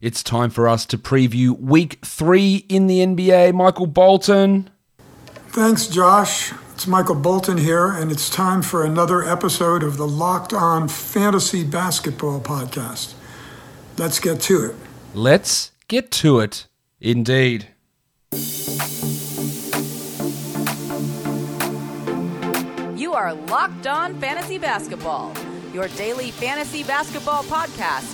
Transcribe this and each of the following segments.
It's time for us to preview week three in the NBA. Michael Bolton. Thanks, Josh. It's Michael Bolton here, and it's time for another episode of the Locked On Fantasy Basketball Podcast. Let's get to it. Let's get to it, indeed. You are Locked On Fantasy Basketball, your daily fantasy basketball podcast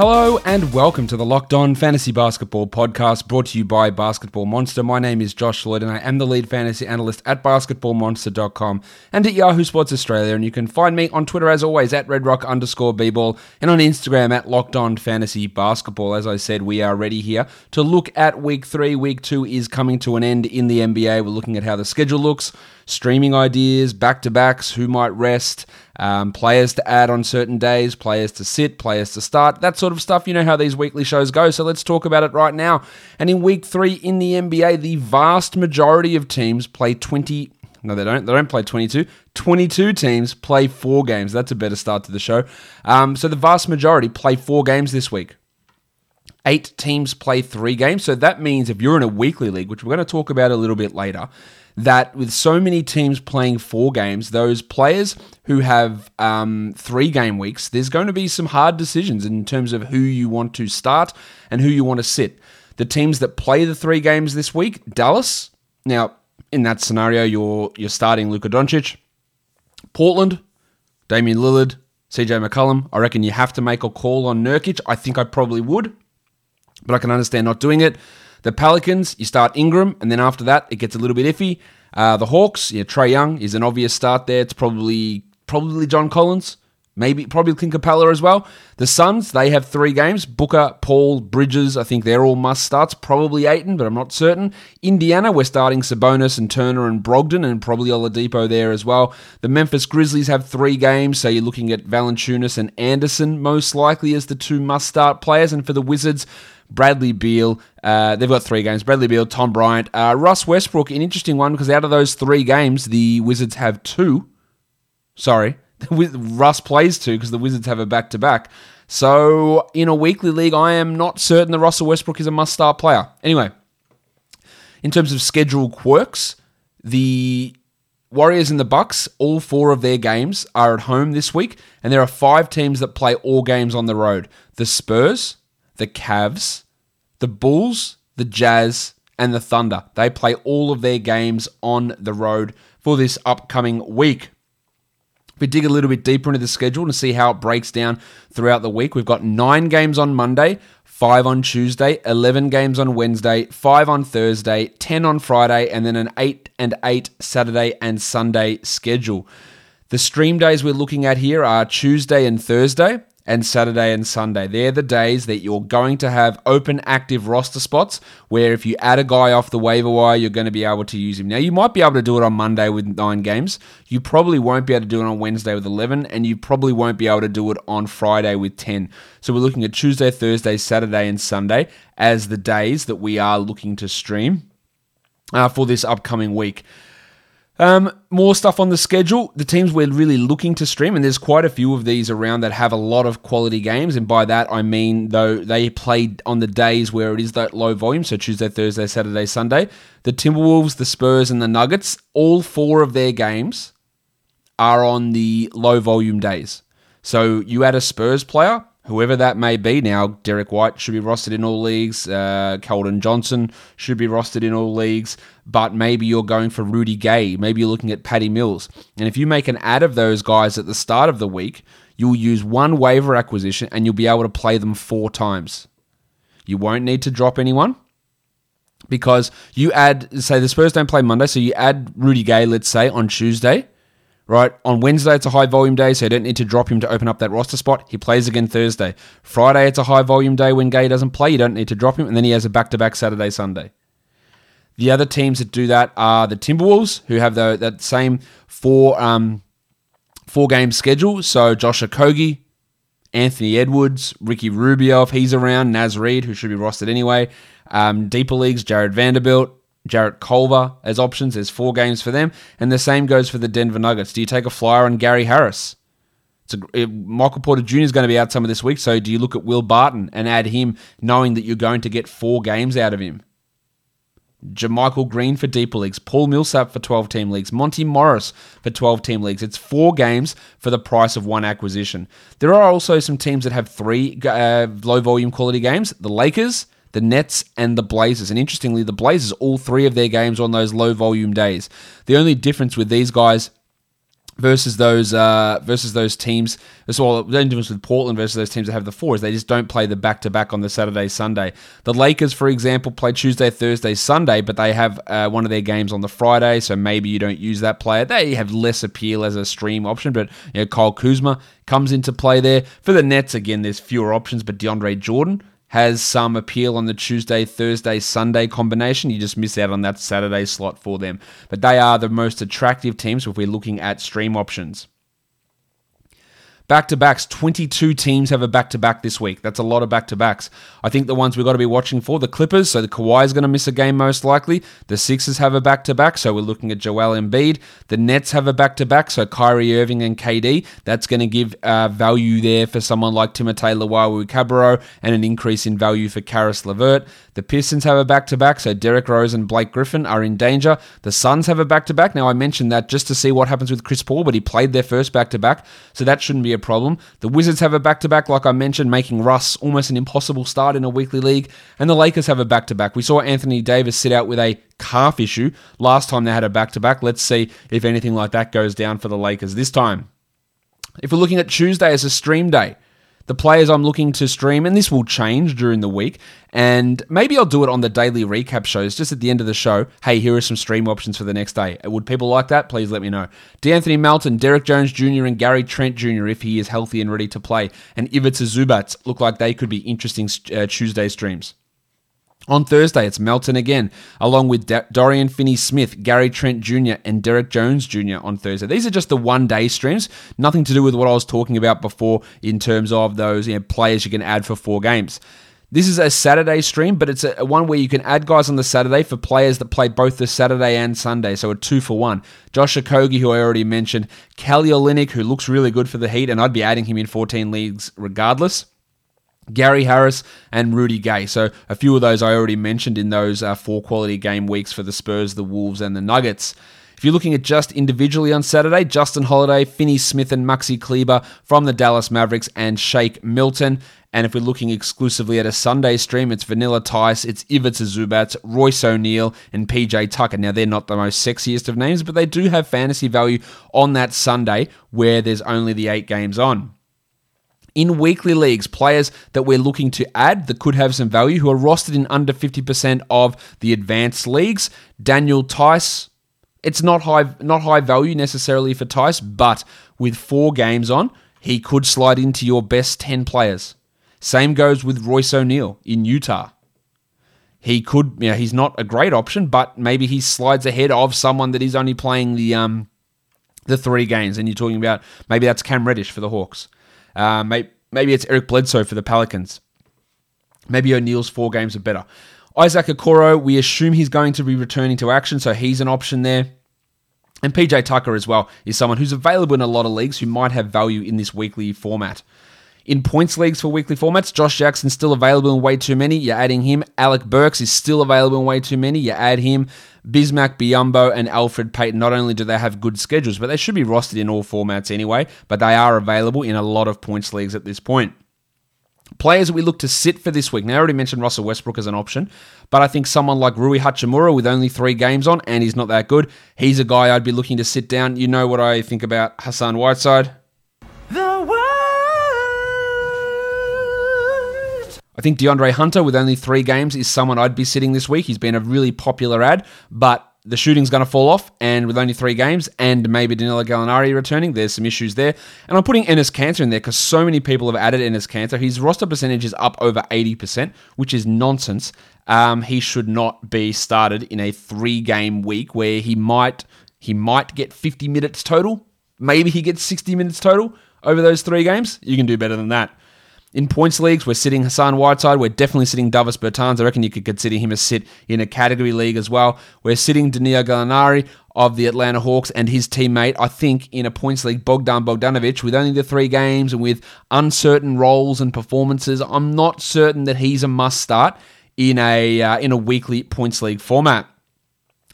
Hello and welcome to the Locked On Fantasy Basketball podcast brought to you by Basketball Monster. My name is Josh Lloyd and I am the lead fantasy analyst at basketballmonster.com and at Yahoo Sports Australia. And you can find me on Twitter as always at redrock underscore bball and on Instagram at Locked On Fantasy Basketball. As I said, we are ready here to look at week three. Week two is coming to an end in the NBA. We're looking at how the schedule looks streaming ideas, back to backs, who might rest, um, players to add on certain days, players to sit, players to start, that sort of stuff. You know how these weekly shows go, so let's talk about it right now. And in week three in the NBA, the vast majority of teams play 20. No, they don't. They don't play 22. 22 teams play four games. That's a better start to the show. Um, so the vast majority play four games this week. Eight teams play three games. So that means if you're in a weekly league, which we're going to talk about a little bit later, that with so many teams playing four games, those players who have um, three game weeks, there's going to be some hard decisions in terms of who you want to start and who you want to sit. The teams that play the three games this week, Dallas. Now, in that scenario, you're you're starting Luka Doncic, Portland, Damian Lillard, CJ McCollum. I reckon you have to make a call on Nurkic. I think I probably would, but I can understand not doing it. The Pelicans, you start Ingram, and then after that, it gets a little bit iffy. Uh, the Hawks, yeah, Trae Young is an obvious start there. It's probably probably John Collins, maybe probably Clint Capela as well. The Suns, they have three games: Booker, Paul, Bridges. I think they're all must starts. Probably Ayton, but I'm not certain. Indiana, we're starting Sabonis and Turner and Brogdon, and probably Oladipo there as well. The Memphis Grizzlies have three games, so you're looking at Valanciunas and Anderson most likely as the two must start players. And for the Wizards. Bradley Beal. Uh, they've got three games. Bradley Beal, Tom Bryant, uh, Russ Westbrook. An interesting one because out of those three games, the Wizards have two. Sorry, Russ plays two because the Wizards have a back to back. So in a weekly league, I am not certain that Russell Westbrook is a must start player. Anyway, in terms of schedule quirks, the Warriors and the Bucks, all four of their games are at home this week, and there are five teams that play all games on the road. The Spurs, the Cavs, the Bulls, the Jazz, and the Thunder. They play all of their games on the road for this upcoming week. If we dig a little bit deeper into the schedule to see how it breaks down throughout the week, we've got nine games on Monday, five on Tuesday, 11 games on Wednesday, five on Thursday, 10 on Friday, and then an eight and eight Saturday and Sunday schedule. The stream days we're looking at here are Tuesday and Thursday and Saturday and Sunday. They're the days that you're going to have open active roster spots where if you add a guy off the waiver wire, you're going to be able to use him. Now, you might be able to do it on Monday with nine games. You probably won't be able to do it on Wednesday with 11, and you probably won't be able to do it on Friday with 10. So we're looking at Tuesday, Thursday, Saturday, and Sunday as the days that we are looking to stream uh, for this upcoming week. Um, more stuff on the schedule. The teams we're really looking to stream, and there's quite a few of these around that have a lot of quality games. And by that, I mean, though, they play on the days where it is that low volume, so Tuesday, Thursday, Saturday, Sunday. The Timberwolves, the Spurs, and the Nuggets, all four of their games are on the low volume days. So you add a Spurs player, whoever that may be. Now, Derrick White should be rostered in all leagues. Uh, Keldon Johnson should be rostered in all leagues. But maybe you're going for Rudy Gay. Maybe you're looking at Patty Mills. And if you make an ad of those guys at the start of the week, you'll use one waiver acquisition and you'll be able to play them four times. You won't need to drop anyone because you add, say, the Spurs don't play Monday, so you add Rudy Gay, let's say, on Tuesday right? On Wednesday, it's a high volume day, so you don't need to drop him to open up that roster spot. He plays again Thursday. Friday, it's a high volume day when Gay doesn't play. You don't need to drop him. And then he has a back to back Saturday, Sunday. The other teams that do that are the Timberwolves, who have the, that same four um, four game schedule. So Josh Okogie, Anthony Edwards, Ricky Rubio, if he's around, Naz Reid, who should be rostered anyway. Um, deeper leagues, Jarred Vanderbilt, Jarrett Culver as options. There's four games for them. And the same goes for the Denver Nuggets. Do you take a flyer on Gary Harris? A, it, Michael Porter Jr. is going to be out some of this week. So do you look at Will Barton and add him knowing that you're going to get four games out of him? JaMychal Green for deeper leagues, Paul Millsap for 12 team leagues, Monte Morris for 12 team leagues. It's four games for the price of one acquisition. There are also some teams that have three uh, low volume quality games the Lakers, the Nets, and the Blazers. And interestingly, the Blazers, all three of their games on those low volume days. The only difference with these guys versus those uh, versus those teams. As well, the only difference with Portland versus those teams that have the four is they just don't play the back to back on the Saturday Sunday. The Lakers, for example, play Tuesday, Thursday, Sunday, but they have uh, one of their games on the Friday, so maybe you don't use that player. They have less appeal as a stream option, but you know, Kyle Kuzma comes into play there. For the Nets, again, there's fewer options, but DeAndre Jordan has some appeal on the Tuesday, Thursday, Sunday combination. You just miss out on that Saturday slot for them. But they are the most attractive teams if we're looking at stream options. Back to backs, 22 teams have a back to back this week. That's a lot of back to backs. I think the ones we've got to be watching for the Clippers, so the Kawhi is going to miss a game most likely. The Sixers have a back to back, so we're looking at Joel Embiid. The Nets have a back to back, so Kyrie Irving and KD. That's going to give uh, value there for someone like Timothé Luwawu-Cabarrot and an increase in value for Caris LeVert. The Pistons have a back to back, so Derrick Rose and Blake Griffin are in danger. The Suns have a back to back. Now, I mentioned that just to see what happens with Chris Paul, but he played their first back to back, so that shouldn't be a problem. The Wizards have a back to back, like I mentioned, making Russ almost an impossible start in a weekly league. And the Lakers have a back to back. We saw Anthony Davis sit out with a calf issue last time they had a back to back. Let's see if anything like that goes down for the Lakers this time. If we're looking at Tuesday as a stream day, the players I'm looking to stream, and this will change during the week. And maybe I'll do it on the daily recap shows, just at the end of the show. Hey, here are some stream options for the next day. Would people like that? Please let me know. De'Anthony Melton, Derrick Jones Jr., and Gary Trent Jr., if he is healthy and ready to play, and Ivica Zubac look like they could be interesting uh, Tuesday streams. On Thursday, it's Melton again, along with Dorian Finney Smith, Gary Trent Jr., and Derrick Jones Jr. on Thursday. These are just the one day streams, nothing to do with what I was talking about before in terms of those you know, players you can add for four games. This is a Saturday stream, but it's a, one where you can add guys on the Saturday for players that play both the Saturday and Sunday, so a two for one. Josh Okogie, who I already mentioned, Kelly Olynyk, who looks really good for the Heat, and I'd be adding him in 14 leagues regardless. Gary Harris and Rudy Gay. So a few of those I already mentioned in those uh, four quality game weeks for the Spurs, the Wolves, and the Nuggets. If you're looking at just individually on Saturday, Justin Holiday, Finney Smith, and Maxi Kleber from the Dallas Mavericks, and Shake Milton. And if we're looking exclusively at a Sunday stream, it's Vanilla Tice, it's Ivica Zubac, Royce O'Neale, and PJ Tucker. Now, they're not the most sexiest of names, but they do have fantasy value on that Sunday where there's only the eight games on in weekly leagues, players that we're looking to add that could have some value who are rostered in under 50% of the advanced leagues. Daniel Theis, it's not high not high value necessarily for Theis, but with 4 games on, he could slide into your best 10 players. Same goes with Royce O'Neale in Utah. He could, you know, he's not a great option, but maybe he slides ahead of someone that is only playing the um the 3 games and you're talking about maybe that's Cam Reddish for the Hawks. Uh, maybe, maybe it's Eric Bledsoe for the Pelicans. Maybe O'Neale's four games are better. Isaac Okoro, we assume he's going to be returning to action, so he's an option there. And PJ Tucker as well is someone who's available in a lot of leagues who might have value in this weekly format. In points leagues for weekly formats, Josh Jackson's still available in way too many. You're adding him. Alec Burks is still available in way too many. You add him. Bismack Biyombo and Elfrid Payton, not only do they have good schedules, but they should be rostered in all formats anyway, but they are available in a lot of points leagues at this point. Players we look to sit for this week. Now, I already mentioned Russell Westbrook as an option, but I think someone like Rui Hachimura with only three games on, and he's not that good, he's a guy I'd be looking to sit down. You know what I think about Hassan Whiteside. I think DeAndre Hunter, with only three games, is someone I'd be sitting this week. He's been a really popular ad, but the shooting's going to fall off, and with only three games, and maybe Danilo Gallinari returning, there's some issues there. And I'm putting Enes Kanter in there because so many people have added Enes Kanter. His roster percentage is up over 80%, which is nonsense. Um, he should not be started in a three-game week where he might he might get 50 minutes total. Maybe he gets 60 minutes total over those three games. You can do better than that. In points leagues, we're sitting Hassan Whiteside. We're definitely sitting Davis Bertans. I reckon you could consider him a sit in a category league as well. We're sitting Danilo Gallinari of the Atlanta Hawks and his teammate, I think, in a points league, Bogdan Bogdanovic, with only the three games and with uncertain roles and performances. I'm not certain that he's a must start in a uh, in a weekly points league format.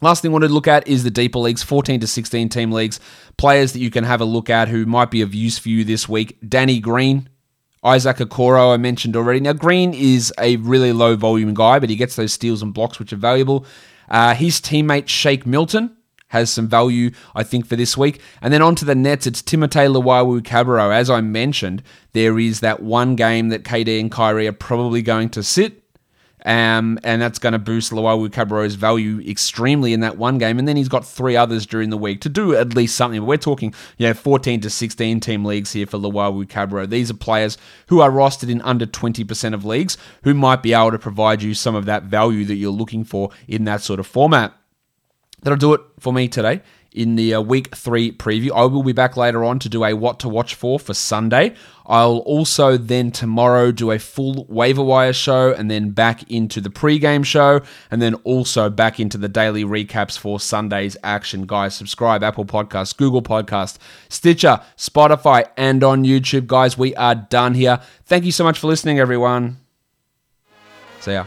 Last thing I wanted to look at is the deeper leagues, 14 to 16 team leagues. Players that you can have a look at who might be of use for you this week. Danny Green, Isaac Okoro, I mentioned already. Now, Green is a really low volume guy, but he gets those steals and blocks, which are valuable. Uh, his teammate, Shake Milton, has some value, I think, for this week. And then onto the Nets, it's Timothé Luwawu-Cabarrot. As I mentioned, there is that one game that KD and Kyrie are probably going to sit. Um, and that's going to boost Luwawu-Cabarrot's value extremely in that one game. And then he's got three others during the week to do at least something. But we're talking, you know, 14 to 16 team leagues here for Luwawu-Cabarrot. These are players who are rostered in under 20% of leagues who might be able to provide you some of that value that you're looking for in that sort of format. That'll do it for me today in the uh, week three preview. I will be back later on to do a what to watch for for Sunday. I'll also then tomorrow do a full waiver wire show and then back into the pre-game show and then also back into the daily recaps for Sunday's action. Guys, subscribe Apple Podcasts, Google Podcast, Stitcher, Spotify, and on YouTube. Guys, we are done here. Thank you so much for listening, everyone. See ya.